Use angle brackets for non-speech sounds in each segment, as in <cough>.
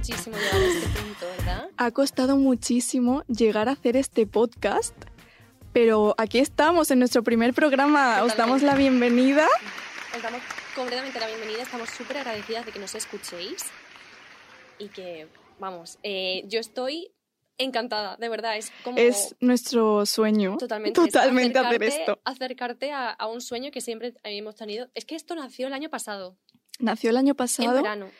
muchísimo llegar a este punto, ¿verdad? Ha costado muchísimo llegar a hacer este podcast, pero aquí estamos en nuestro primer programa. Os damos la bienvenida. Os damos completamente la bienvenida. Estamos súper agradecidas de que nos escuchéis y que, vamos, eh, yo estoy encantada, de verdad. Es como. Es nuestro sueño. Totalmente. Totalmente hacer esto. Acercarte a, a un sueño que siempre hemos tenido. Es que esto nació el año pasado, Nació el año en pasado verano.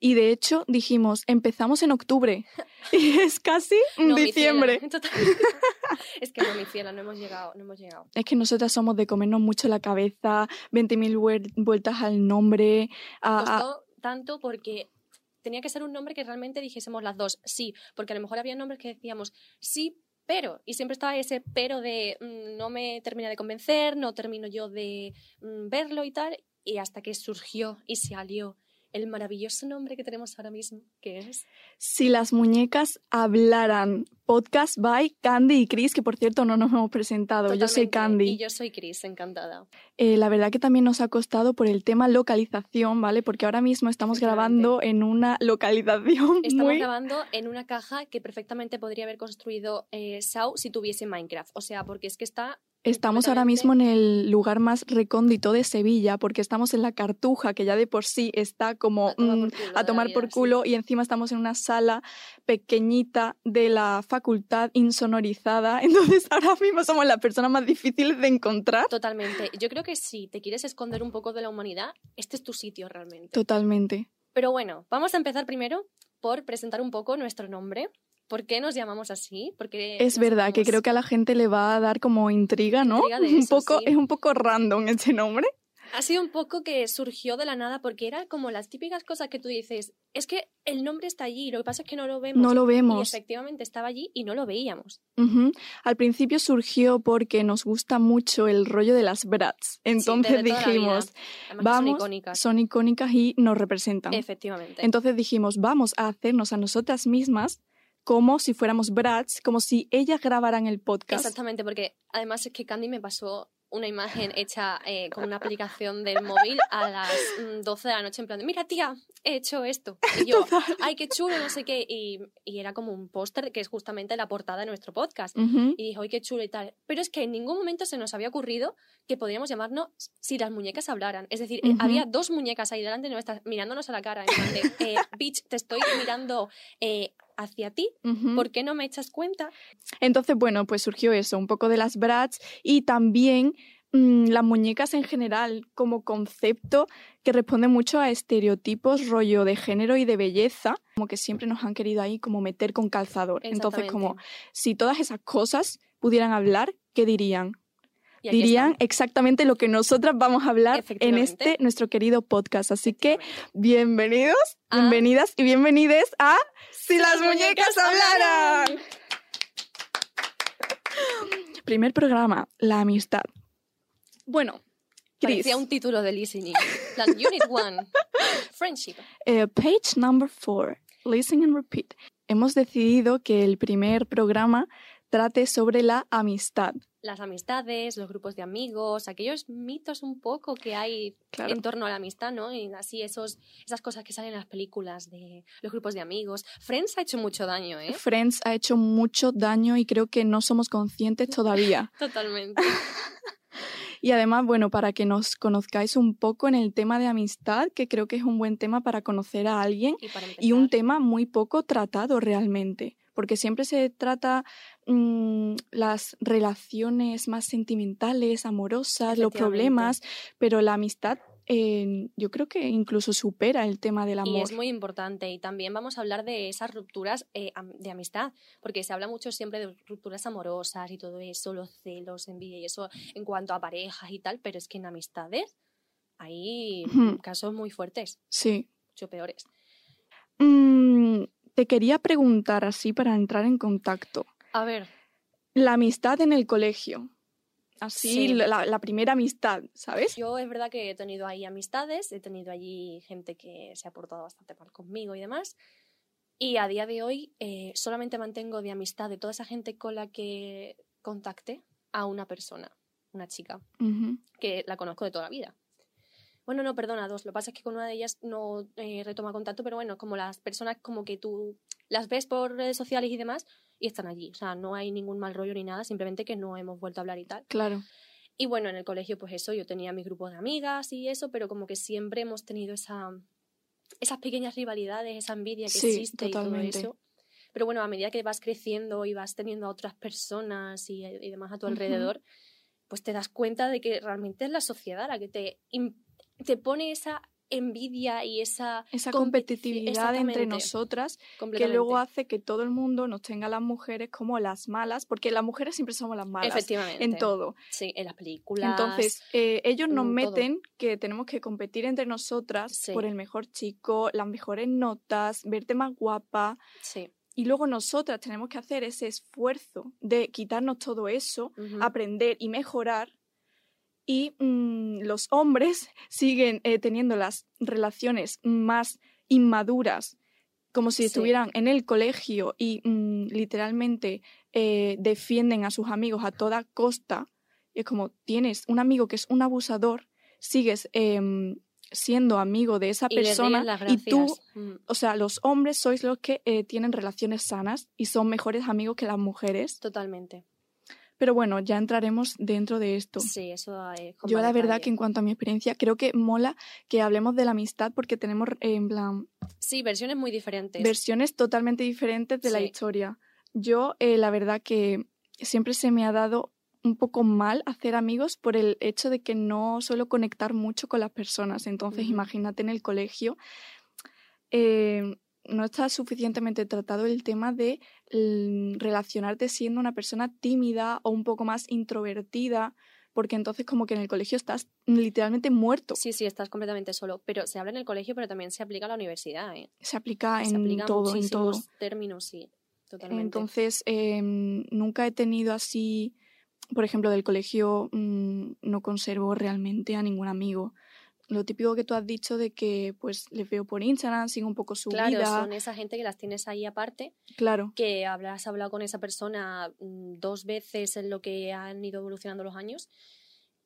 Y de hecho dijimos, empezamos en octubre <laughs> y es casi No, diciembre. <laughs> es que no, mi ciela, no hemos llegado, no hemos llegado. Es que nosotras somos de comernos mucho la cabeza, 20.000 vuel- vueltas al nombre. a- a- Costó tanto porque tenía que ser un nombre que realmente dijésemos las dos sí, porque a lo mejor había nombres que decíamos sí, pero, y siempre estaba ese pero de mm, no me termina de convencer, no termino yo de mm, verlo y tal, y hasta que surgió y salió el maravilloso nombre que tenemos ahora mismo, que es... Si las muñecas hablaran, podcast by Candy y Chris, que por cierto no nos hemos presentado. Yo soy. Candy. Y yo soy Chris, encantada. Eh, la verdad que también nos ha costado por el tema localización, ¿vale? Porque ahora mismo estamos grabando en una localización Estamos muy... grabando en una caja que perfectamente podría haber construido eh, Sau si tuviese Minecraft. O sea, porque es que está Estamos ahora mismo en el lugar más recóndito de Sevilla, porque estamos en la Cartuja, que ya de por sí está como A tomar por mm, culo a tomar por culo, y encima estamos en una sala pequeñita de la facultad insonorizada. <laughs> Entonces ahora mismo somos las personas más difíciles de encontrar. Totalmente. Yo creo que si te quieres esconder un poco de la humanidad, este es tu sitio realmente. Totalmente. Pero bueno, vamos a empezar primero por presentar un poco nuestro nombre. ¿Por qué nos llamamos así? Porque Es verdad que creo que a la gente le va a dar como intriga, ¿no? Intriga de <laughs> un eso, poco, sí. Es un poco random ese nombre. Ha sido un poco que surgió de la nada porque era como las típicas cosas que tú dices, es que el nombre está allí, lo que pasa es que no lo vemos. No lo Y vemos. efectivamente estaba allí y no lo veíamos. Ujú. Al principio surgió porque nos gusta mucho el rollo de las brats. Entonces la dijimos, que son vamos, icónicas. son icónicas y nos representan. Efectivamente. Entonces dijimos, vamos a hacernos a nosotras mismas como si fuéramos brats, como si ellas grabaran el podcast. Exactamente, porque además es que Candy me pasó una imagen hecha eh, con una aplicación del móvil a las mm, 12 de la noche en plan de, mira tía, he hecho esto. Y yo, ay, qué chulo, no sé qué. Y, y era como un póster que es justamente la portada de nuestro podcast. Y dijo, ay, qué chulo y tal. Pero es que en ningún momento se nos había ocurrido que podríamos llamarnos si las muñecas hablaran. Es decir, eh, había dos muñecas ahí delante nuestras mirándonos a la cara. En plan de, eh, bitch, te estoy mirando eh, hacia ti. ¿Por qué no me echas cuenta? Entonces, bueno, pues surgió eso, un poco de las brats y también mm, las muñecas en general como concepto que responde mucho a estereotipos, rollo de género y de belleza, como que siempre nos han querido ahí como meter con calzador. Entonces, como si todas esas cosas pudieran hablar, ¿qué dirían? Dirían estamos. exactamente lo que nosotras vamos a hablar en este nuestro querido podcast. Así que bienvenidos, Ah. bienvenidas y bienvenides a Si las las muñecas muñecas hablaran. Primer programa, la amistad. Bueno, Chris, Parecía un título de listening. Plan Unit 1. <laughs> Friendship. eh, page number four, listen and repeat. Hemos decidido que el primer programa trate sobre la amistad. Las amistades, los grupos de amigos, aquellos mitos un poco que hay Claro. en torno a la amistad, ¿no? Y así esos, esas cosas que salen en las películas de los grupos de amigos. Friends ha hecho mucho daño, ¿eh? Friends ha hecho mucho daño y creo que no somos conscientes <laughs> todavía. Totalmente. <laughs> Y además, bueno, para que nos conozcáis un poco en el tema de amistad, que creo que es un buen tema para conocer a alguien Y, un tema muy poco tratado realmente, porque siempre se trata mm, las relaciones más sentimentales, amorosas, los problemas, pero la amistad eh, yo creo que incluso supera el tema del Y amor. es muy importante. Y también vamos a hablar de esas rupturas eh, de amistad, porque se habla mucho siempre de rupturas amorosas y todo eso, los celos, envidia y eso en cuanto a parejas y tal, pero es que en amistades hay casos muy fuertes, Sí. mucho peores. Mm, te quería preguntar así para entrar en contacto. A ver, La amistad en el colegio. Así, Sí. la, la primera amistad, ¿sabes? yo es verdad que he tenido ahí amistades, he tenido allí gente que se ha portado bastante mal conmigo y demás. Y a día de hoy eh, solamente mantengo de amistad de toda esa gente con la que contacté a una persona, una chica. Que la conozco de toda la vida. Bueno, no, perdona, dos. Lo que pasa es que con una de ellas no eh, retoma contacto, pero bueno, como las personas como que tú las ves por redes sociales y demás y están allí. O sea, no hay ningún mal rollo ni nada, simplemente que no hemos vuelto a hablar y tal. Claro. Y bueno, en el colegio, pues eso, yo tenía mi grupo de amigas y eso, pero como que siempre hemos tenido esa, esas pequeñas rivalidades, esa envidia que Sí, existe y totalmente. todo eso. Pero bueno, a medida que vas creciendo y vas teniendo a otras personas y, y demás a tu alrededor, pues te das cuenta de que realmente es la sociedad la que te, te pone esa envidia y esa Esa competi- competitividad entre nosotras que luego hace que todo el mundo nos tenga a las mujeres como las malas, porque las mujeres siempre somos las malas Efectivamente. en todo. Sí, en las películas. Entonces, eh, ellos nos todo. meten que tenemos que competir entre nosotras Sí. por el mejor chico, las mejores notas, verte más guapa. Sí. Y luego nosotras tenemos que hacer ese esfuerzo de quitarnos todo eso, aprender y mejorar. Y mm, los hombres <laughs> siguen eh, teniendo las relaciones más inmaduras, como si Sí. estuvieran en el colegio y mm, literalmente eh, defienden a sus amigos a toda costa. Y es como tienes un amigo que es un abusador, sigues em, siendo amigo de esa Y persona y tú. Mm. o sea, los hombres sois los que eh, tienen relaciones sanas y son mejores amigos que las mujeres. Totalmente. Pero bueno, ya entraremos dentro de esto. Sí, eso es con Yo la verdad que en cuanto a mi experiencia, creo que mola que hablemos de la amistad porque tenemos eh, en plan Sí, versiones muy diferentes. versiones totalmente diferentes de la historia. Yo eh, la verdad que siempre se me ha dado un poco mal hacer amigos por el hecho de que no suelo conectar mucho con las personas. Entonces, imagínate en el colegio, eh, no está suficientemente tratado el tema de mm, relacionarte siendo una persona tímida o un poco más introvertida, porque entonces como que en el colegio estás literalmente muerto. Sí, sí, estás completamente solo. Pero se habla en el colegio, pero también se aplica a la universidad, ¿eh? Se aplica Se en aplica todo, en todo. términos, sí. Totalmente. Entonces, em, nunca he tenido así, por ejemplo, del colegio mm, no conservo realmente a ningún amigo. Lo típico que tú has dicho de que pues les veo por Instagram, sigo un poco su claro, vida. son esa gente que las tienes ahí aparte, Claro, que habrás hablado con esa persona mm, dos veces en lo que han ido evolucionando los años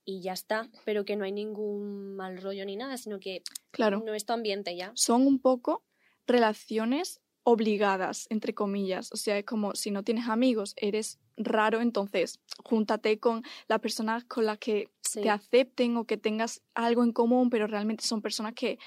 y ya está, pero que no hay ningún mal rollo ni nada, sino que claro. no es tu ambiente ya. Son un poco relaciones obligadas, entre comillas. O sea, es como si no tienes amigos, eres raro, entonces júntate con las personas con las que Sí. te acepten o que tengas algo en común, pero realmente son personas que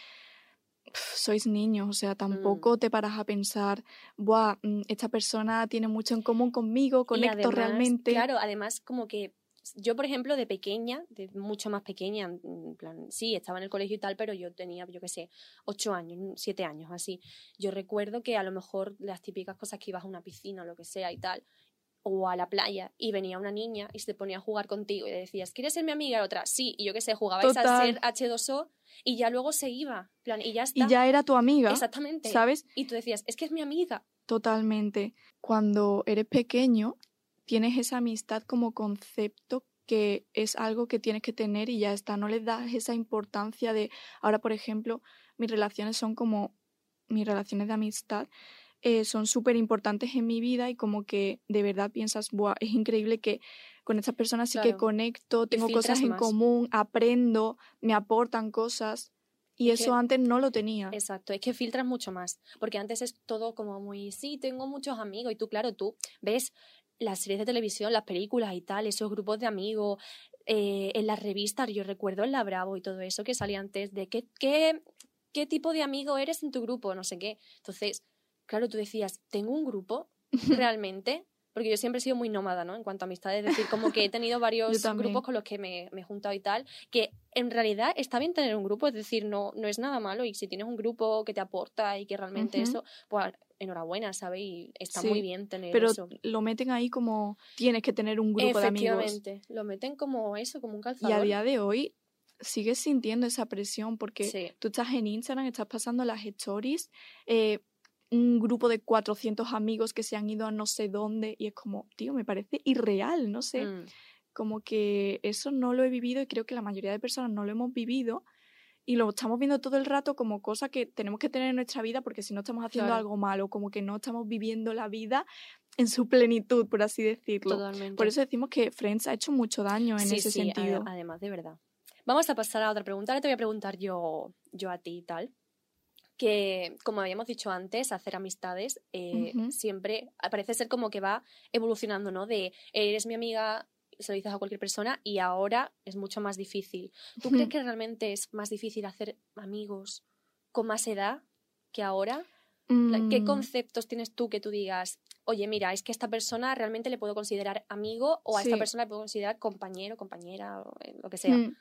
sois niños, o sea, Mm. tampoco te paras a pensar, Buah, mm, esta persona tiene mucho en común conmigo, Y conecto además, realmente. Claro, además como que yo, por ejemplo, de pequeña, de mucho más pequeña, en plan, sí, estaba en el colegio y tal, pero yo tenía, yo qué sé, ocho años, siete años, así. Yo recuerdo que a lo mejor las típicas cosas que ibas a una piscina o lo que sea y tal, o a la playa, y venía una niña y se ponía a jugar contigo y le decías, ¿quieres ser mi amiga? Y otra, sí, y yo qué sé, jugabais a Total. ser H2O y ya luego se iba, plan, y ya está. Y ya era tu amiga, Exactamente. ¿sabes? Y tú decías, es que es mi amiga. Totalmente. Cuando eres pequeño, tienes esa amistad como concepto que es algo que tienes que tener y ya está. No le das esa importancia de. Ahora, por ejemplo, mis relaciones son como. Mis relaciones de amistad eh, son súper importantes en mi vida y como que de verdad piensas, Buah, es increíble que con estas personas sí que conecto, tengo cosas en más. común, aprendo, me aportan cosas. Y Es eso que- antes no lo tenía. Exacto, es que filtras mucho más, porque antes es todo como muy, sí, tengo muchos amigos, y tú, claro, tú ves las series de televisión, las películas y tal, esos grupos de amigos, eh, en las revistas, yo recuerdo en La Bravo y todo eso que salía antes de qué, qué, qué tipo de amigo eres en tu grupo, no sé qué. Entonces, claro, tú decías, ¿tengo un grupo <laughs> realmente? Porque yo siempre he sido muy nómada, ¿no? En cuanto a amistades, es decir, como que he <laughs> tenido varios grupos con los que me, me he juntado y tal, que en realidad está bien tener un grupo, es decir, no, no es nada malo y si tienes un grupo que te aporta y que realmente Ujú. eso, pues enhoraña, ¿sabes? Y está Sí, muy bien tener Pero eso. lo meten ahí como tienes que tener un grupo de amigos. Efectivamente, lo meten como eso, como un Y calzador. a día de hoy sigues sintiendo esa presión porque Sí. tú estás en Instagram, estás pasando las stories, eh, un grupo de 400 amigos que se han ido a no sé dónde y es como, tío, me parece irreal, no sé, Mm, como que eso no lo he vivido y creo que la mayoría de personas no lo hemos vivido y lo estamos viendo todo el rato como cosa que tenemos que tener en nuestra vida porque si no estamos haciendo Claro. algo malo, como que no estamos viviendo la vida en su plenitud, por así decirlo. totalmente. Por eso decimos que Friends ha hecho mucho daño en Sí, ese sí, sentido. además, de verdad. Vamos a pasar a otra pregunta. Ahora te voy a preguntar yo, yo a ti y tal. Que, como habíamos dicho antes, hacer amistades eh, Ujú. siempre parece ser como que va evolucionando, ¿no? De eres mi amiga, se lo dices a cualquier persona y ahora es mucho más difícil. ¿Tú crees que realmente es más difícil hacer amigos con más edad que ahora? ¿Qué Mm, conceptos tienes tú que tú digas, oye, mira, es que a esta persona realmente le puedo considerar amigo o a esta Sí. persona le puedo considerar compañero, compañera, o, eh, lo que sea? mm.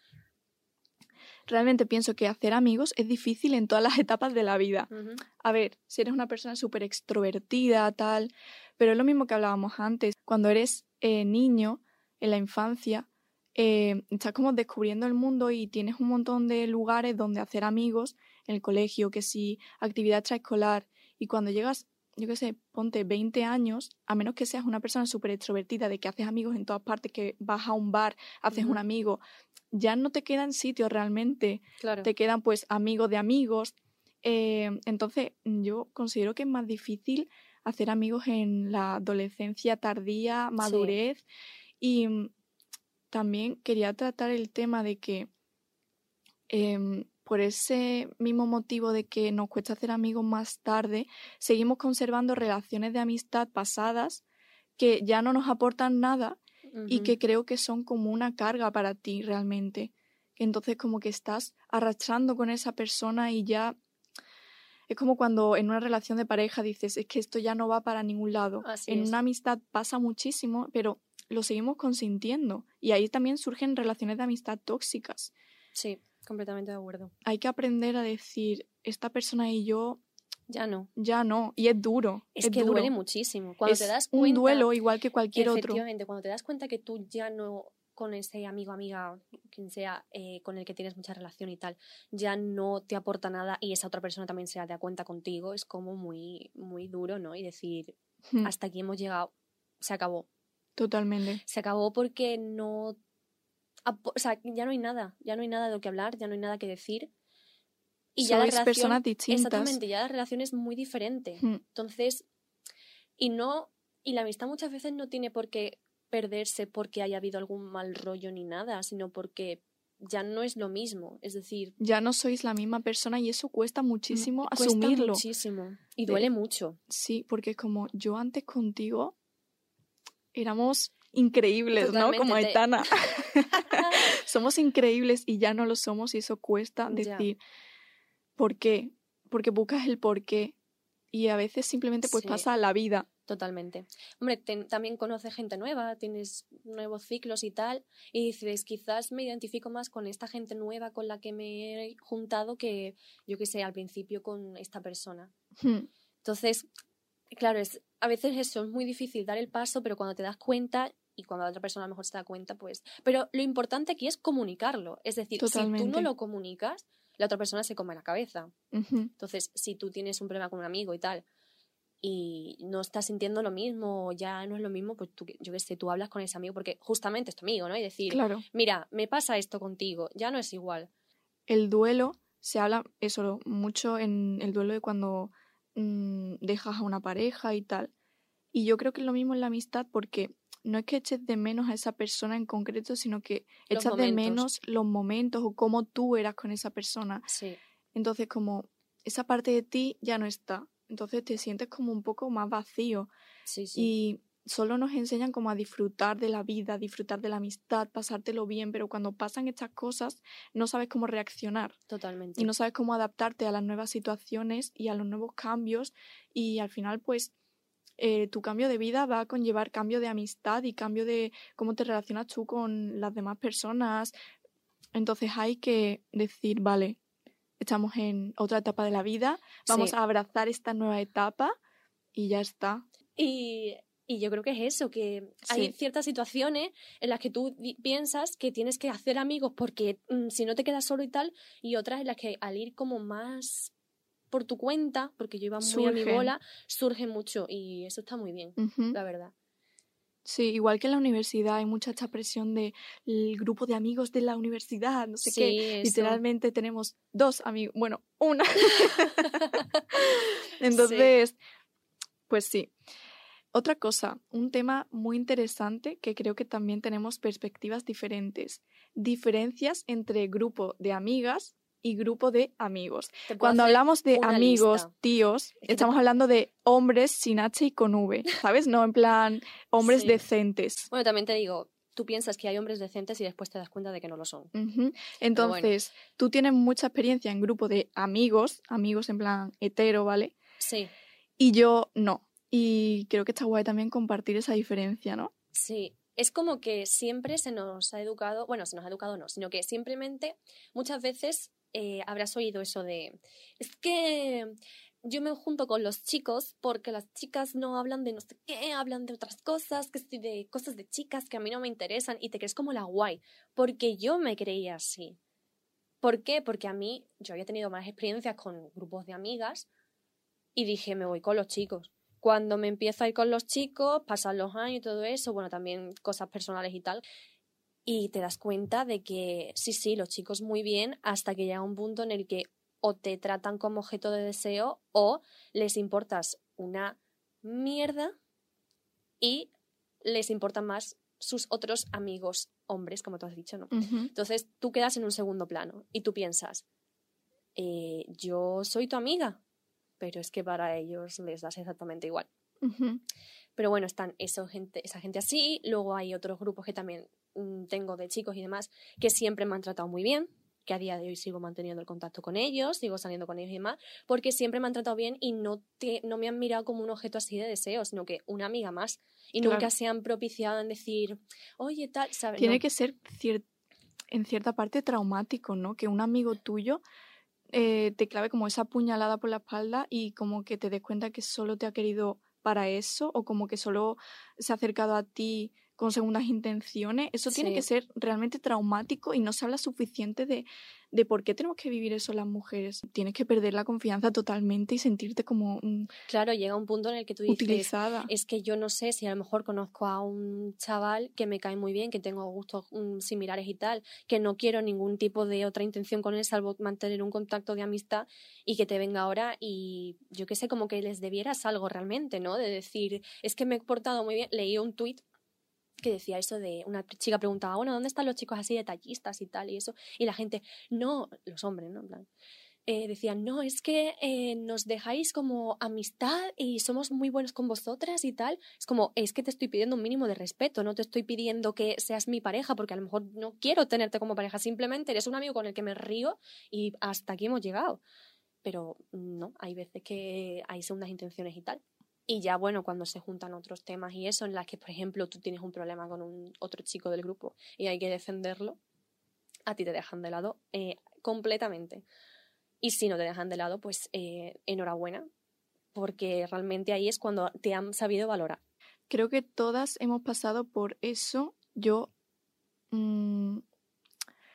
Realmente pienso que hacer amigos es difícil en todas las etapas de la vida. Ujú, A ver, si eres una persona súper extrovertida, tal, pero es lo mismo que hablábamos antes. Cuando eres eh, niño, en la infancia, eh, estás como descubriendo el mundo y tienes un montón de lugares donde hacer amigos, en el colegio, que si actividad extraescolar, y cuando llegas, yo qué sé, ponte 20 años, a menos que seas una persona súper extrovertida, de que haces amigos en todas partes, que vas a un bar, haces un amigo, ya no te quedan sitios realmente Claro. te quedan pues amigos de amigos. Eh, entonces, yo considero que es más difícil hacer amigos en la adolescencia tardía, madurez. Y mm, también quería tratar el tema de que em, por ese mismo motivo de que nos cuesta hacer amigos más tarde, seguimos conservando relaciones de amistad pasadas que ya no nos aportan nada y que creo que son como una carga para ti realmente. Entonces como que estás arrastrando con esa persona y ya es como cuando en una relación de pareja dices, es que esto ya no va para ningún lado. Así en es. una amistad pasa muchísimo, pero lo seguimos consintiendo y ahí también surgen relaciones de amistad tóxicas. Sí, completamente de acuerdo. Hay que aprender a decir, esta persona y yo Ya no. ya no, y es duro. Es, que duro. duele muchísimo. Cuando es te das un cuenta, duelo igual que cualquier otro. efectivamente, cuando te das cuenta que tú ya no con ese amigo, amiga, quien sea, eh, con el que tienes mucha relación y tal, ya no te aporta nada y esa otra persona también se da cuenta contigo, es como muy, muy duro, ¿no? Y decir, Hmm, hasta aquí hemos llegado, se acabó. Totalmente. Se acabó porque no... O sea, ya no hay nada, ya no hay nada de lo que hablar, ya no hay nada que decir. Y ya la relación, personas distintas. Exactamente, ya la relación es muy diferente. Hmm, Entonces, y no, y la amistad muchas veces no tiene por qué perderse porque haya habido algún mal rollo ni nada, sino porque ya no es lo mismo. Es decir, Ya no sois la misma persona y eso cuesta muchísimo cuesta asumirlo. muchísimo y De- duele mucho. Sí, porque como yo antes contigo éramos increíbles, ¿no? Como te- Aitana. <laughs> <laughs> somos increíbles y ya no lo somos y eso cuesta Ya. decir ¿por qué? Porque buscas el por qué y a veces simplemente pues Sí. pasa la vida. Totalmente. Hombre, también conoces gente nueva, tienes nuevos ciclos y tal, y dices, quizás me identifico más con esta gente nueva con la que me he juntado que, yo que sé, al principio con esta persona. Hmm, Entonces, claro, es, a veces eso es muy difícil dar el paso, pero cuando te das cuenta y cuando la otra persona a lo mejor se da cuenta, pues... Pero lo importante aquí es comunicarlo. Es decir, si tú no lo comunicas, la otra persona se come la cabeza. Entonces, si tú tienes un problema con un amigo y tal, y no estás sintiendo lo mismo, ya no es lo mismo, pues tú, yo qué sé, tú hablas con ese amigo porque justamente es tu amigo, ¿no? Y decir, Claro. mira, me pasa esto contigo, ya no es igual. el duelo se habla eso mucho en el duelo de cuando mm, dejas a una pareja y tal. Y yo creo que es lo mismo en la amistad porque no es que eches de menos a esa persona en concreto, sino que Los echas de menos los momentos o cómo tú eras con esa persona. Sí, Entonces como esa parte de ti ya no está. Entonces te sientes como un poco más vacío sí, sí. y solo nos enseñan como a disfrutar de la vida, disfrutar de la amistad, pasártelo bien, pero cuando pasan estas cosas no sabes cómo reaccionar Totalmente. y no sabes cómo adaptarte a las nuevas situaciones y a los nuevos cambios y al final pues eh, tu cambio de vida va a conllevar cambio de amistad y cambio de cómo te relacionas tú con las demás personas. Entonces hay que decir, vale, estamos en otra etapa de la vida, vamos Sí. a abrazar esta nueva etapa y ya está. Y, y yo creo que es eso, que hay ciertas situaciones en las que tú piensas que tienes que hacer amigos porque mm, si no te quedas solo y tal, y otras en las que al ir como más por tu cuenta, porque yo iba muy a mi bola, surge mucho y eso está muy bien, la verdad. Sí, igual que en la universidad hay mucha esta presión de el grupo de amigos de la universidad, no sé qué. Sí, eso. Literalmente tenemos dos amigos, bueno, una. <laughs> <laughs> Entonces, pues sí. Otra cosa, un tema muy interesante que creo que también tenemos perspectivas diferentes. Diferencias entre grupo de amigas y grupo de amigos. Cuando hablamos de amigos, tíos, estamos hablando de hombres sin H y con V, <laughs> ¿sabes? No en plan hombres decentes. Bueno, también te digo, tú piensas que hay hombres decentes y después te das cuenta de que no lo son. Entonces, tú tienes mucha experiencia en grupo de amigos, amigos en plan hetero, ¿vale? Sí. Y yo no. Y creo que está guay también compartir esa diferencia, ¿no? Sí, es como que siempre se nos ha educado, bueno, se nos ha educado no, sino que simplemente muchas veces eh, habrás oído eso de, es que yo me junto con los chicos porque las chicas no hablan de no sé qué, hablan de otras cosas, que de cosas de chicas que a mí no me interesan y te crees como la guay, porque yo me creía así. ¿Por qué? Porque a mí yo había tenido más experiencias con grupos de amigas y dije, me voy con los chicos. Cuando me empiezo a ir con los chicos, pasan los años y todo eso, bueno, también cosas personales y tal, y te das cuenta de que sí, sí, los chicos muy bien hasta que llega un punto en el que o te tratan como objeto de deseo o les importas una mierda y les importan más sus otros amigos hombres, como tú has dicho, ¿no? Entonces tú quedas en un segundo plano y tú piensas, eh, yo soy tu amiga, pero es que para ellos les das exactamente igual. Pero bueno, están eso, gente, esa gente así, luego hay otros grupos que también tengo de chicos y demás que siempre me han tratado muy bien, que a día de hoy sigo manteniendo el contacto con ellos, sigo saliendo con ellos y demás, porque siempre me han tratado bien y no, te, no me han mirado como un objeto así de deseo, sino que una amiga más. Y nunca se han propiciado en decir, oye, tal, ¿sabes? Tiene que ser en cierta parte traumático, ¿no? Que un amigo tuyo eh, te clave como esa puñalada por la espalda y como que te des cuenta que solo te ha querido para eso o como que solo se ha acercado a ti con segundas intenciones, eso tiene que ser realmente traumático y no se habla suficiente de, de por qué tenemos que vivir eso las mujeres. Tienes que perder la confianza totalmente y sentirte como... claro, llega un punto en el que tú dices, utilizada. es que yo no sé si a lo mejor conozco a un chaval que me cae muy bien, que tengo gustos mm, similares y tal, que no quiero ningún tipo de otra intención con él salvo mantener un contacto de amistad y que te venga ahora y yo qué sé, como que les debieras algo realmente, ¿no? De decir, es que me he portado muy bien, leí un tuit que decía eso de una chica preguntaba, bueno, ¿dónde están los chicos así detallistas y tal y eso? Y la gente, no, los hombres, ¿no? En eh, decían, no, es que eh, nos dejáis como amistad y somos muy buenos con vosotras y tal. Es como, es que te estoy pidiendo un mínimo de respeto, no te estoy pidiendo que seas mi pareja, porque a lo mejor no quiero tenerte como pareja, simplemente eres un amigo con el que me río y hasta aquí hemos llegado. Pero no, hay veces que hay segundas intenciones y tal. Y ya, bueno, cuando se juntan otros temas y eso, en las que, por ejemplo, tú tienes un problema con un otro chico del grupo y hay que defenderlo, a ti te dejan de lado eh, completamente. Y si no te dejan de lado, pues eh, enhorabuena, porque realmente ahí es cuando te han sabido valorar. Creo que todas hemos pasado por eso. Yo, mm,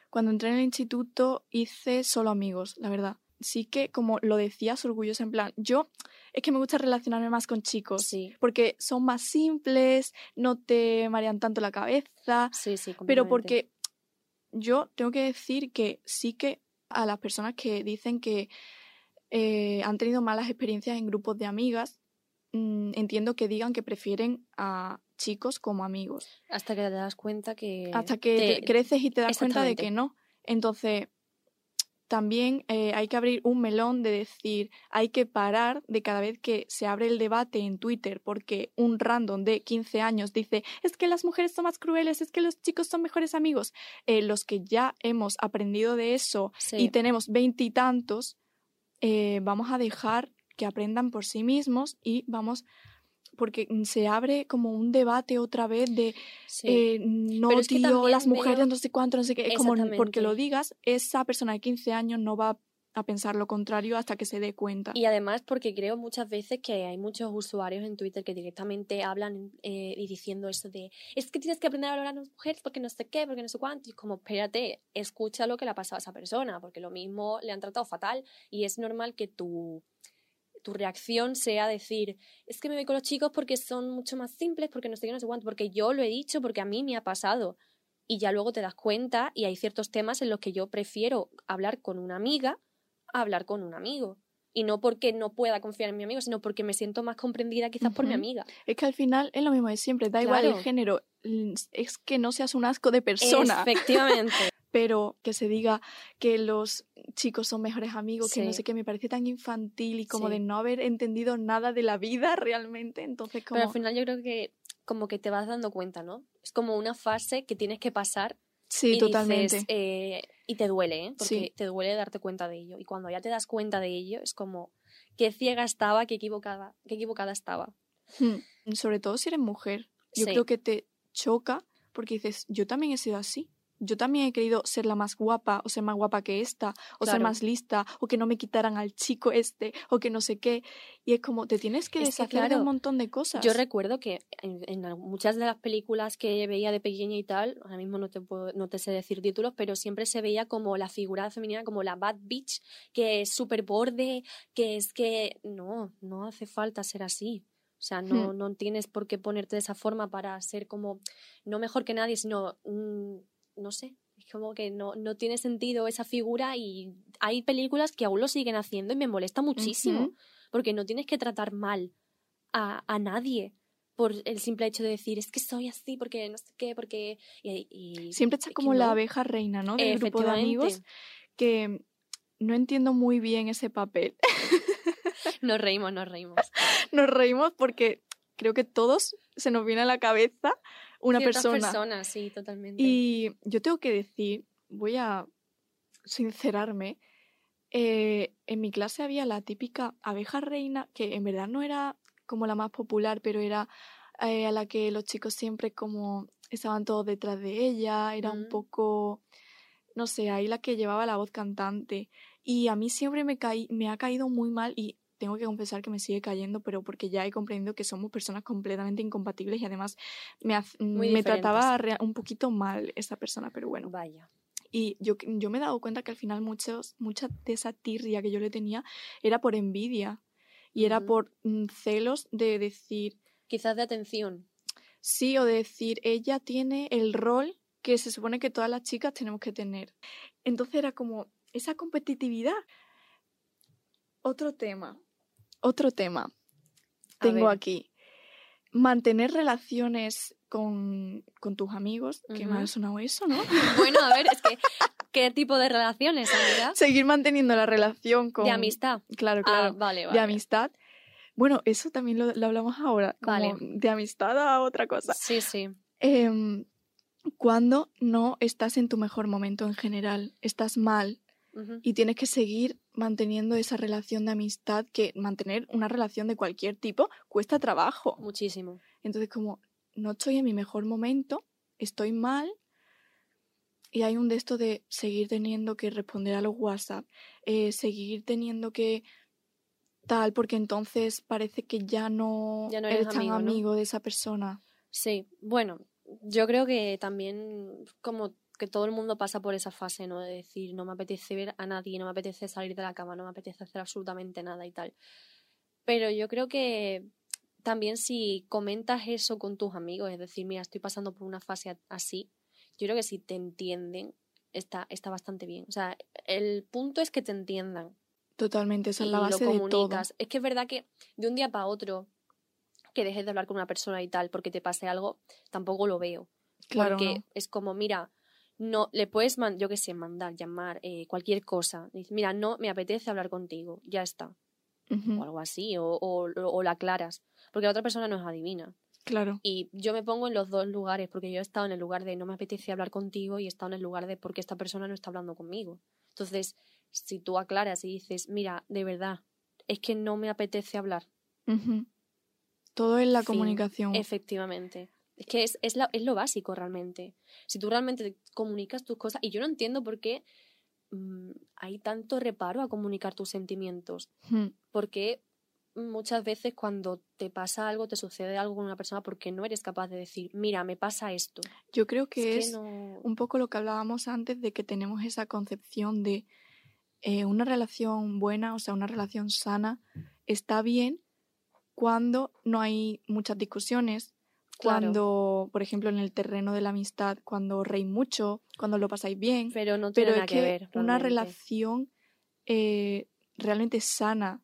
cuando entré en el instituto, hice solo amigos, la verdad sí que, como lo decías, orgullosa, en plan, yo es que me gusta relacionarme más con chicos, sí. porque son más simples, no te marean tanto la cabeza, sí, sí, pero porque yo tengo que decir que sí que a las personas que dicen que eh, han tenido malas experiencias en grupos de amigas, mm, entiendo que digan que prefieren a chicos como amigos. Hasta que te das cuenta que... Hasta que creces y te das cuenta de que no. Entonces, también eh, hay que abrir un melón de decir, hay que parar de cada vez que se abre el debate en Twitter porque un random de 15 años dice, es que las mujeres son más crueles, es que los chicos son mejores amigos. Eh, los que ya hemos aprendido de eso y tenemos veintitantos, eh, vamos a dejar que aprendan por sí mismos y vamos porque mm, se abre como un debate otra vez de eh, no, tío, las mujeres, no sé cuánto, no sé qué. Es como porque lo digas, esa persona de 15 años no va a pensar lo contrario hasta que se dé cuenta. Y además porque creo muchas veces que hay muchos usuarios en Twitter que directamente hablan eh, y diciendo eso de es que tienes que aprender a valorar a las mujeres porque no sé qué, porque no sé cuánto. Y como, espérate, escucha lo que le ha pasado a esa persona, porque lo mismo le han tratado fatal y es normal que tu tu reacción sea decir, es que me voy con los chicos porque son mucho más simples, porque no sé qué, no sé cuánto, porque yo lo he dicho, porque a mí me ha pasado. Y ya luego te das cuenta y hay ciertos temas en los que yo prefiero hablar con una amiga a hablar con un amigo. Y no porque no pueda confiar en mi amigo, sino porque me siento más comprendida quizás por mi amiga. Es que al final es lo mismo de siempre, da igual el género, es que no seas un asco de persona, Efectivamente. Pero que se diga que los chicos son mejores amigos, que no Sí. sé qué, me parece tan infantil y como Sí. de no haber entendido nada de la vida <laughs> realmente, entonces como... Pero al final yo creo que como que te vas dando cuenta, ¿no? Es como una fase que tienes que pasar sí, y totalmente. dices, eh, y te duele, ¿eh? Porque Sí. te duele darte cuenta de ello. Y cuando ya te das cuenta de ello, es como qué ciega estaba, qué equivocada, qué equivocada estaba. Hmm. Sobre todo si eres mujer, yo Sí. creo que te choca porque dices, yo también he sido así. Yo también he querido ser la más guapa o ser más guapa que esta o ser Claro. más lista o que no me quitaran al chico este o que no sé qué. Y es como, te tienes que Es que, deshacer de claro, un montón de cosas. Yo recuerdo que en, en muchas de las películas que veía de pequeña y tal, ahora mismo no te, puedo, no te sé decir títulos, pero siempre se veía como la figura femenina, como la bad bitch, que es súper borde, que es que no, no hace falta ser así. O sea, no, Hmm. no tienes por qué ponerte de esa forma para ser como, no mejor que nadie, sino, mm, no sé, es como que no, no tiene sentido esa figura y hay películas que aún lo siguen haciendo y me molesta muchísimo, porque no tienes que tratar mal a, a nadie por el simple hecho de decir, es que soy así, porque no sé qué, porque... Y, y- Siempre está como la abeja reina, ¿no? Del grupo de amigos que no entiendo muy bien ese papel. <laughs> Nos reímos, nos reímos. <laughs> Nos reímos porque creo que todos se nos viene a la cabeza una Ciertas persona. personas, sí, totalmente. Y yo tengo que decir, voy a sincerarme, eh, en mi clase había la típica abeja reina, que en verdad no era como la más popular, pero era eh, a la que los chicos siempre como estaban todos detrás de ella, era un Mm. poco, no sé, ahí la que llevaba la voz cantante. Y a mí siempre me, caí, me ha caído muy mal y tengo que confesar que me sigue cayendo, pero porque ya he comprendido que somos personas completamente incompatibles y además me, Muy me trataba un poquito mal esa persona, pero bueno. Vaya. Y yo, yo me he dado cuenta que al final muchos, mucha de esa tirria que yo le tenía era por envidia y era por mm, celos de decir Quizás de atención. sí o de decir ella tiene el rol que se supone que todas las chicas tenemos que tener. Entonces era como esa competitividad. Otro tema, otro tema tengo aquí. Mantener relaciones con, con tus amigos. Qué mal ha sonado eso, ¿no? <laughs> Bueno, a ver, es que, ¿qué tipo de relaciones, amiga? Seguir manteniendo la relación con... De amistad. Claro, Ah, claro. vale, vale. de amistad. Bueno, eso también lo, lo hablamos ahora. Como Vale. de amistad a otra cosa. Sí, sí. Em, cuando no estás en tu mejor momento en general, estás mal Y tienes que seguir manteniendo esa relación de amistad, que mantener una relación de cualquier tipo cuesta trabajo. Muchísimo. Entonces, como no estoy en mi mejor momento, estoy mal. Y hay un de esto de seguir teniendo que responder a los WhatsApp, eh, seguir teniendo que tal, porque entonces parece que ya no, Ya no eres tan amigo, ¿no? amigo de esa persona. Sí, bueno, yo creo que también como que todo el mundo pasa por esa fase, ¿no? De decir, no me apetece ver a nadie, no me apetece salir de la cama, no me apetece hacer absolutamente nada y tal. Pero yo creo que también si comentas eso con tus amigos, es decir, mira, estoy pasando por una fase así, yo creo que si te entienden, está, está bastante bien. O sea, el punto es que te entiendan Totalmente, esa es la lo base de todo. Es que es verdad que de un día para otro que dejes de hablar con una persona y tal porque te pase algo, tampoco lo veo. Claro, porque ¿no? es como, mira, no le puedes, man- yo qué sé, mandar, llamar, eh, cualquier cosa. Dices, mira, no me apetece hablar contigo, ya está. O algo así, o, o, o la aclaras. Porque la otra persona no es adivina. Claro, Y yo me pongo en los dos lugares, porque yo he estado en el lugar de no me apetece hablar contigo y he estado en el lugar de porque esta persona no está hablando conmigo. Entonces, si tú aclaras y dices, mira, de verdad, es que no me apetece hablar. Todo es la Fin. comunicación. Efectivamente. Es que es, es, la- es lo básico realmente. Si tú realmente comunicas tus cosas, y yo no entiendo por qué mm, hay tanto reparo a comunicar tus sentimientos, Ujú. porque muchas veces cuando te pasa algo, te sucede algo con una persona, porque no eres capaz de decir, mira, me pasa esto. Yo creo que es es que no... un poco lo que hablábamos antes de que tenemos esa concepción de eh, una relación buena, o sea, una relación sana, está bien cuando no hay muchas discusiones, Claro. cuando, por ejemplo, en el terreno de la amistad, cuando reís mucho, cuando lo pasáis bien, Pero no tiene pero nada es que, que ver. una relación eh, realmente sana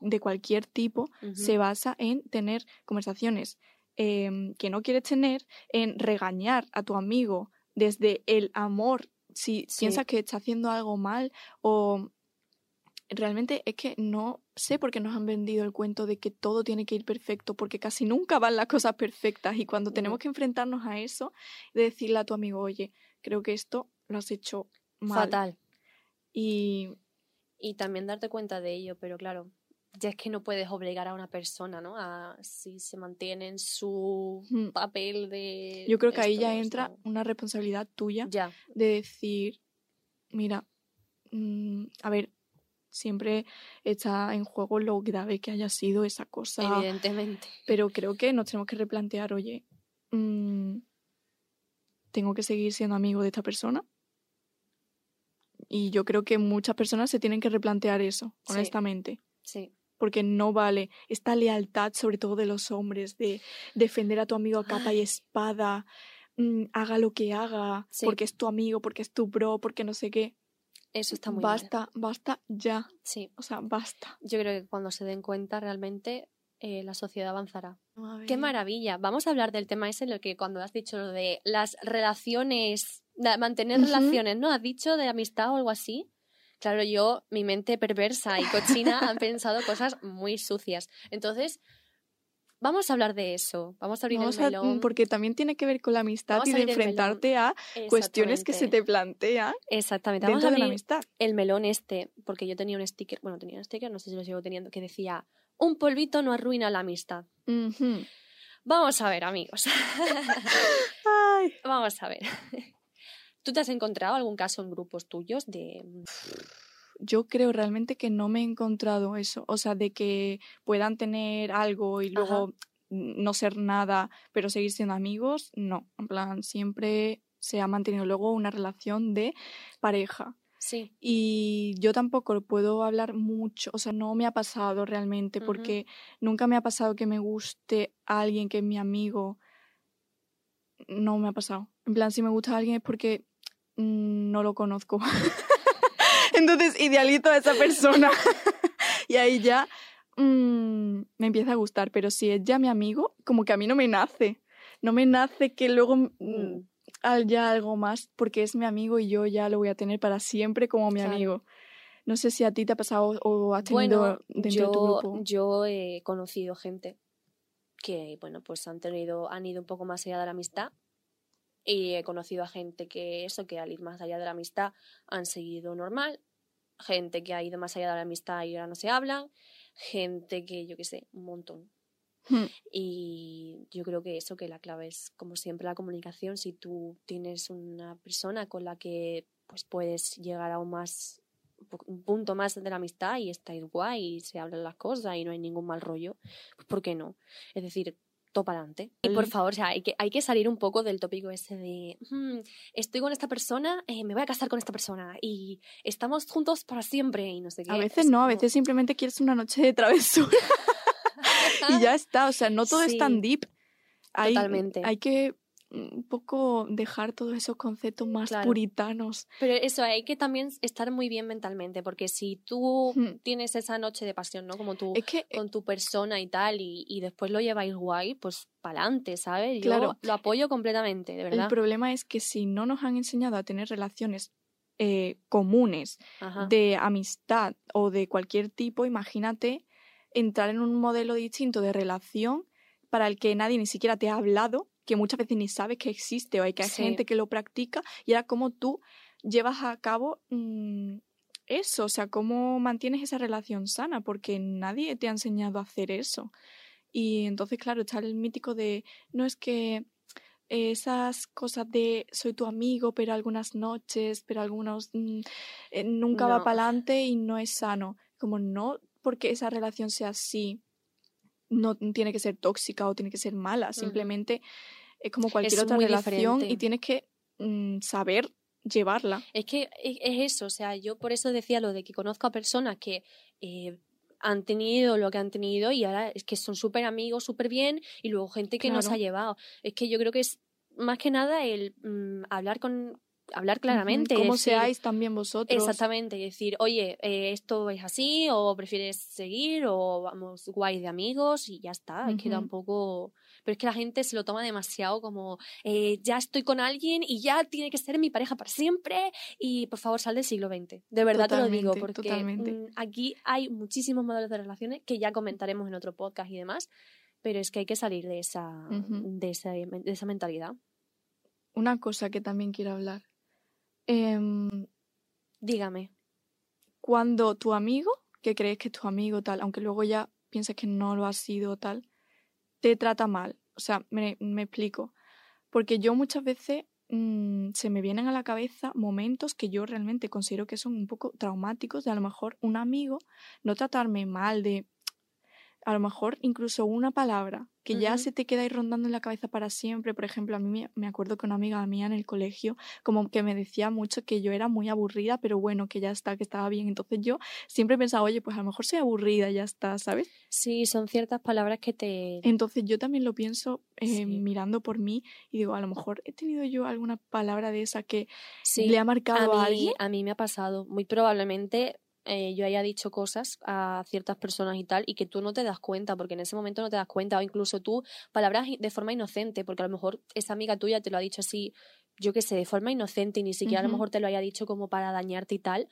de cualquier tipo se basa en tener conversaciones em, que no quieres tener, en regañar a tu amigo desde el amor si piensas que está haciendo algo mal o realmente es que no sé por qué nos han vendido el cuento de que todo tiene que ir perfecto, porque casi nunca van las cosas perfectas y cuando tenemos que enfrentarnos a eso, de decirle a tu amigo, oye, creo que esto lo has hecho mal. Fatal. Y... Y también darte cuenta de ello, pero claro, ya es que no puedes obligar a una persona, ¿no? A si se mantiene en su papel de... Yo creo que ahí ya entra una responsabilidad tuya ya. de decir, mira, mm, a ver, siempre está en juego lo grave que haya sido esa cosa. Evidentemente. Pero creo que nos tenemos que replantear, oye, mm, ¿tengo que seguir siendo amigo de esta persona? Y yo creo que muchas personas se tienen que replantear eso, honestamente. Sí. Porque no vale esta lealtad, sobre todo de los hombres, de defender a tu amigo a capa y espada, mm, haga lo que haga, porque es tu amigo, porque es tu bro, porque no sé qué. Eso está muy Basta, basta ya. Sí. O sea, basta. Yo creo que cuando se den cuenta realmente eh, la sociedad avanzará. Qué maravilla. Vamos a hablar del tema ese en lo que cuando has dicho lo de las relaciones, mantener relaciones, ¿no? Has dicho de amistad o algo así. Claro, yo, mi mente perversa y cochina <laughs> han pensado cosas muy sucias. Entonces, Vamos a hablar de eso. Vamos a abrir el melón. porque también tiene que ver con la amistad y de enfrentarte a cuestiones que se te plantean. Exactamente. Vamos a abrir la amistad. el melón este, porque yo tenía un sticker, bueno, tenía un sticker, no sé si lo sigo teniendo, que decía, un polvito no arruina la amistad. Vamos a ver, amigos. <laughs> Vamos a ver. <laughs> ¿Tú te has encontrado algún caso en grupos tuyos de yo creo realmente que no me he encontrado eso, o sea, de que puedan tener algo y luego no ser nada, pero seguir siendo amigos, no, en plan, siempre se ha mantenido luego una relación de pareja. Sí. Y yo tampoco puedo hablar mucho, o sea, no me ha pasado realmente, porque nunca me ha pasado que me guste a alguien que es mi amigo. No me ha pasado. En plan, si me gusta a alguien es porque mm, no lo conozco. <laughs> Entonces idealito a esa persona <laughs> y ahí ya mm, me empieza a gustar. Pero si es ya mi amigo, como que a mí no me nace. No me nace que luego mm, mm. haya algo más porque es mi amigo y yo ya lo voy a tener para siempre como mi amigo. No sé si a ti te ha pasado o has tenido dentro yo, de tu grupo. Yo he conocido gente que, bueno, pues han tenido, han ido un poco más allá de la amistad y he conocido a gente que eso, que al ir más allá de la amistad han seguido normal, gente que ha ido más allá de la amistad y ahora no se hablan, gente que yo qué sé, un montón. Hmm. Y yo creo que eso, que la clave es como siempre la comunicación. Si tú tienes una persona con la que pues puedes llegar a un más un punto más de la amistad y estáis guay y se hablan las cosas y no hay ningún mal rollo, pues ¿por qué no? Es decir, topa adelante. Y por favor, o sea, hay que, hay que salir un poco del tópico ese de mm, estoy con esta persona, eh, me voy a casar con esta persona y estamos juntos para siempre y no sé qué. A veces no, a veces simplemente quieres una noche de travesura <laughs> y ya está, o sea, no todo es tan deep. Totalmente. Hay que un poco dejar todos esos conceptos más puritanos. Pero eso, hay que también estar muy bien mentalmente, porque si tú tienes esa noche de pasión, ¿no? Como tú, eh con tu persona y tal, y, después lo lleváis guay, pues pa'lante, ¿sabes? Yo lo apoyo completamente, de verdad. El problema es que si no nos han enseñado a tener relaciones eh, comunes de amistad o de cualquier tipo, imagínate entrar en un modelo distinto de relación para el que nadie ni siquiera te ha hablado que muchas veces ni sabes que existe o hay que hay gente que lo practica y era como tú llevas a cabo mm, eso, o sea, cómo mantienes esa relación sana, porque nadie te ha enseñado a hacer eso. Y entonces, claro, está el mítico de, no es que esas cosas de soy tu amigo, pero algunas noches, pero algunos mm, eh, nunca va para adelante y no es sano. Como no porque esa relación sea así, no tiene que ser tóxica o tiene que ser mala, simplemente es como cualquier otra relación y tienes que mm, saber llevarla. Es que es, eso, o sea, yo por eso decía lo de que conozco a personas que eh, han tenido lo que han tenido y ahora es que son súper amigos, súper bien, y luego gente que nos ha llevado. Es que yo creo que es más que nada el mm, hablar con, hablar claramente. Como seáis también vosotros. Exactamente, y decir, oye, eh, esto es así, o prefieres seguir, o vamos guay de amigos, y ya está. Es que tampoco. Pero es que la gente se lo toma demasiado como, eh, ya estoy con alguien y ya tiene que ser mi pareja para siempre, y por favor sal del siglo XX. De verdad te lo digo, porque mm, aquí hay muchísimos modelos de relaciones que ya comentaremos en otro podcast y demás, pero es que hay que salir de esa, de esa, de esa mentalidad. Una cosa que también quiero hablar. Em, Dígame. cuando tu amigo, que crees que es tu amigo tal, aunque luego ya piensas que no lo ha sido tal, te trata mal. O sea, me, explico. Porque yo muchas veces mm, se me vienen a la cabeza momentos que yo realmente considero que son un poco traumáticos de a lo mejor un amigo no tratarme mal, de a lo mejor incluso una palabra que ya se te queda ahí rondando en la cabeza para siempre. Por ejemplo, a mí me, acuerdo que una amiga mía en el colegio como que me decía mucho que yo era muy aburrida, pero bueno, que ya está, que estaba bien. Entonces yo siempre pensaba, oye, pues a lo mejor soy aburrida, ya está, ¿sabes? Sí, son ciertas palabras que te... Entonces yo también lo pienso eh, Sí. mirando por mí y digo, a lo mejor he tenido yo alguna palabra de esa que Sí. le ha marcado a, alguien. a mí me ha pasado. Muy probablemente eh, yo haya dicho cosas a ciertas personas y tal, y que tú no te das cuenta, porque en ese momento no te das cuenta, o incluso tú, palabras de forma inocente, porque a lo mejor esa amiga tuya te lo ha dicho así, yo qué sé, de forma inocente, y ni siquiera a lo mejor te lo haya dicho como para dañarte y tal.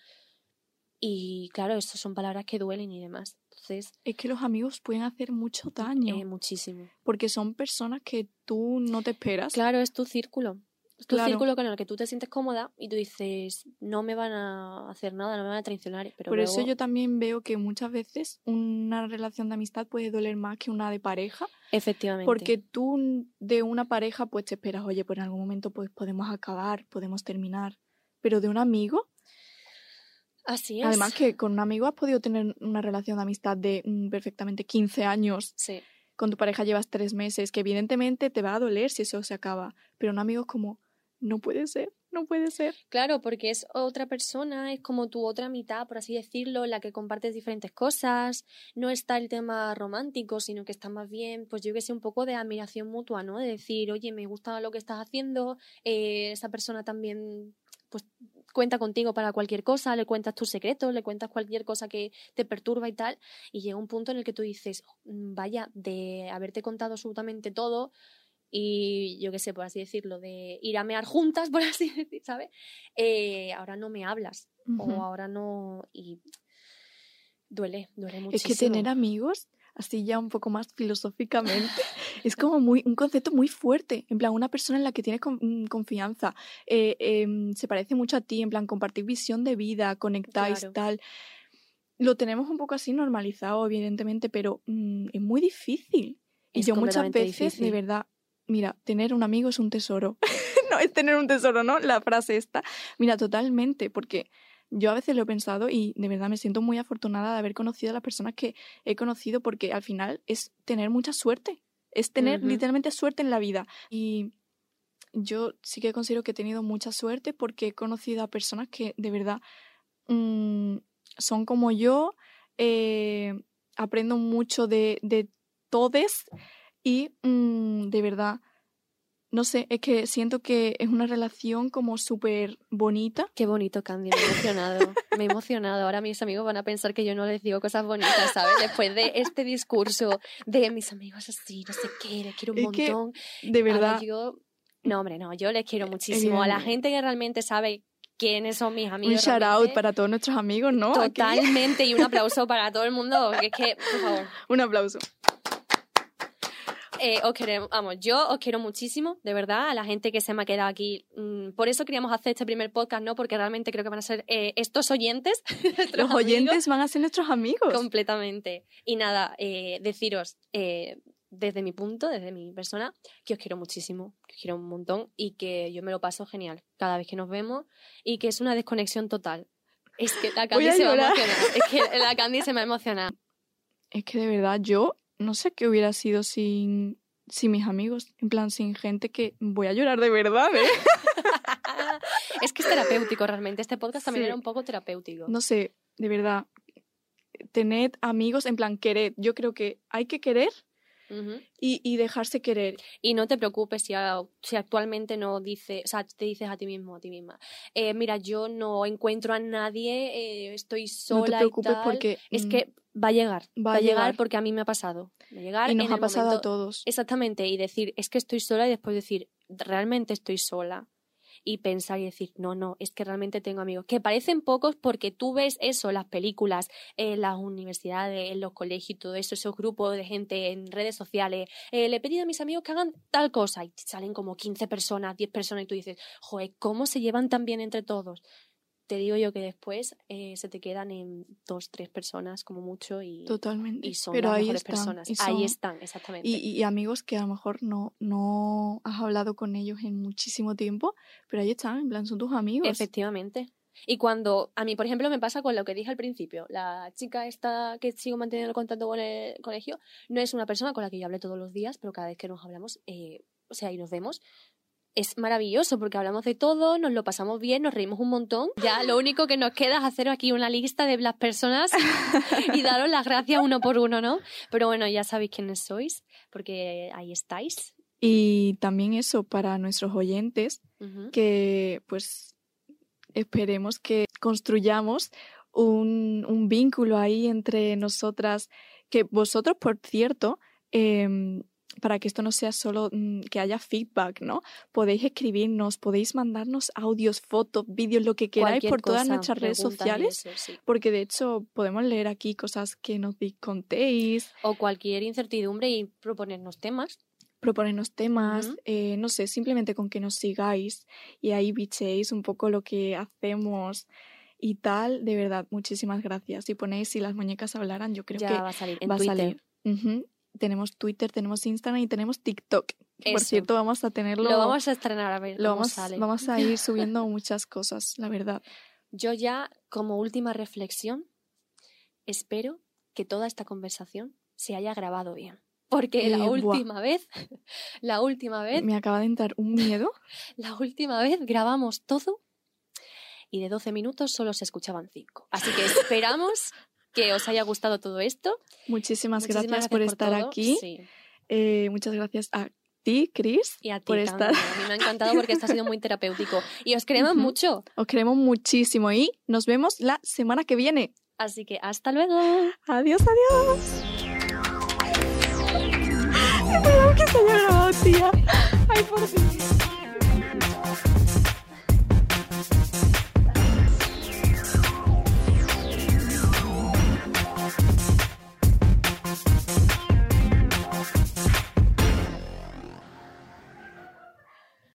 Y claro, estas son palabras que duelen y demás. Entonces, Es que los amigos pueden hacer mucho daño eh, muchísimo. porque son personas que tú no te esperas. Claro, es tu círculo. Tu Claro. círculo con el que tú te sientes cómoda y tú dices, no me van a hacer nada, no me van a traicionar. Pero Por eso yo también veo que muchas veces una relación de amistad puede doler más que una de pareja, Efectivamente. porque tú de una pareja pues te esperas, oye, pues en algún momento pues podemos acabar, podemos terminar, pero de un amigo, Así es. además que con un amigo has podido tener una relación de amistad de mm, perfectamente 15 años, Sí. con tu pareja llevas tres meses, que evidentemente te va a doler si eso se acaba, pero un amigo es como, no puede ser, no puede ser. Claro, porque es otra persona, es como tu otra mitad, por así decirlo, la que compartes diferentes cosas. No está el tema romántico, sino que está más bien, pues yo que sé, un poco de admiración mutua, ¿no? De decir, oye, me gusta lo que estás haciendo, eh, esa persona también, pues cuenta contigo para cualquier cosa, le cuentas tus secretos, le cuentas cualquier cosa que te perturba y tal, y llega un punto en el que tú dices, "Mm, vaya, de haberte contado absolutamente todo, y yo qué sé, por así decirlo, de ir a mear juntas, <laughs> por así decir, ¿sabes? Eh, ahora no me hablas o ahora no y duele, duele Es muchísimo. que tener amigos, así ya un poco más filosóficamente, <laughs> es como muy un concepto muy fuerte. En plan, una persona en la que tienes con- mm, confianza, eh, em, se parece mucho a ti, en plan, compartir visión de vida, conectáis, Claro. tal. Lo tenemos un poco así normalizado, evidentemente, pero mm, es muy difícil. Y Es yo muchas veces, de verdad, mira, tener un amigo es un tesoro. <laughs> no es tener un tesoro, ¿no? La frase esta. Mira, totalmente, porque yo a veces lo he pensado y de verdad me siento muy afortunada de haber conocido a las personas que he conocido porque al final es tener mucha suerte. Es tener literalmente suerte en la vida. Y yo sí que considero que he tenido mucha suerte porque he conocido a personas que de verdad mm, son como yo, eh, aprendo mucho de, de todes y mm, de verdad, no sé, es que siento que es una relación como súper bonita. Qué bonito, Candy, me he emocionado. me he emocionado. Ahora mis amigos van a pensar que yo no les digo cosas bonitas, ¿sabes? Después de este discurso de mis amigos así, no sé qué, les quiero un Es que, montón. De Ahora verdad, yo... No, hombre, no, yo les quiero muchísimo. A la gente que realmente sabe quiénes son mis amigos. un shout out realmente, para todos nuestros amigos, ¿no? Totalmente, y un aplauso para todo el mundo, porque es que, por favor, Un aplauso. Eh, os queremos, vamos, yo os quiero muchísimo, de verdad, a la gente que se me ha quedado aquí. mm, por eso queríamos hacer este primer podcast, ¿no? Porque realmente creo que van a ser eh, estos oyentes. <laughs> Los amigos, oyentes van a ser nuestros amigos. Completamente. Y nada, eh, deciros, eh, desde mi punto, desde mi persona, que os quiero muchísimo, que os quiero un montón y que yo me lo paso genial cada vez que nos vemos y que es una desconexión total. Es que la Candy se va a emocionar. Es que la Candy se me ha emocionado. Es que de verdad yo no sé qué hubiera sido sin, sin mis amigos. En plan, sin gente que voy a llorar de verdad, ¿eh? <laughs> es que es terapéutico realmente. Este podcast también Sí. era un poco terapéutico. No sé, de verdad. Tened amigos, en plan, quered. Yo creo que hay que querer, Y, y dejarse querer. Y no te preocupes si, actualmente no dice, o sea, te dices a ti mismo, a ti misma, eh, mira, yo no encuentro a nadie, eh, estoy sola no te y preocupes tal". porque Es mm, que va a llegar, va va, a llegar llegar. porque a mí me ha pasado. Va a llegar y nos en ha el pasado a todos. Exactamente, y decir, es que estoy sola y después decir, realmente estoy sola. Y pensar y decir, no, no, es que realmente tengo amigos. Que parecen pocos porque tú ves eso, las películas, en las universidades, en los colegios y todo eso, esos grupos de gente en redes sociales. eh, le he pedido a mis amigos que hagan tal cosa y salen como 15 personas, 10 personas y tú dices, joder, ¿cómo se llevan tan bien entre todos? Te digo yo que después eh, se te quedan en dos, tres personas como mucho y, Totalmente. y son Pero las ahí mejores están, personas. y Ahí son- están, exactamente. Y, y amigos que a lo mejor no, no has hablado con ellos en muchísimo tiempo, pero ahí están, en plan, son tus amigos. Efectivamente. Y cuando, a mí, por ejemplo, me pasa con lo que dije al principio, la chica esta que sigo manteniendo el contacto con el colegio, no es una persona con la que yo hable todos los días, pero cada vez que nos hablamos, eh, o sea, y nos vemos, es maravilloso porque hablamos de todo, nos lo pasamos bien, nos reímos un montón. Ya lo único que nos queda es hacer aquí una lista de las personas <laughs> y daros las gracias uno por uno, ¿no? Pero bueno, ya sabéis quiénes sois, porque ahí estáis. Y también eso para nuestros oyentes, que pues esperemos que construyamos un, un vínculo ahí entre nosotras, que vosotros, por cierto, em, para que esto no sea solo mm, que haya feedback, ¿no? Podéis escribirnos, podéis mandarnos audios, fotos, vídeos, lo que queráis Cualquier por todas cosa, nuestras redes sociales, eso, sí. porque de hecho podemos leer aquí cosas que nos contéis, O cualquier incertidumbre y proponernos temas. proponernos temas, eh, no sé, simplemente con que nos sigáis y ahí bichéis un poco lo que hacemos y tal, de verdad, muchísimas gracias. Si ponéis si las muñecas hablaran, yo creo ya que va a salir en va a Twitter. Tenemos Twitter, tenemos Instagram y tenemos TikTok. Por cierto, vamos a tenerlo. Lo vamos a estrenar a ver lo vamos, sale. vamos a ir <laughs> subiendo muchas cosas, la verdad. Yo ya, como última reflexión, espero que toda esta conversación se haya grabado bien. Porque Eh, la buah. última vez, <laughs> la última vez, Me acaba de entrar un miedo. <laughs> la última vez grabamos todo y de 12 minutos solo se escuchaban 5. Así que esperamos que os haya gustado todo esto. Muchísimas, Muchísimas gracias, por estar todo. aquí. Sí. Eh, muchas gracias a ti, Chris. Y a ti por también. estar. A mí me ha encantado porque esto ha sido muy terapéutico. Y os queremos mucho. Os queremos muchísimo y nos vemos la semana que viene. Así que hasta luego. Adiós, adiós. Que se haya grabado, tía. Ay, por Dios.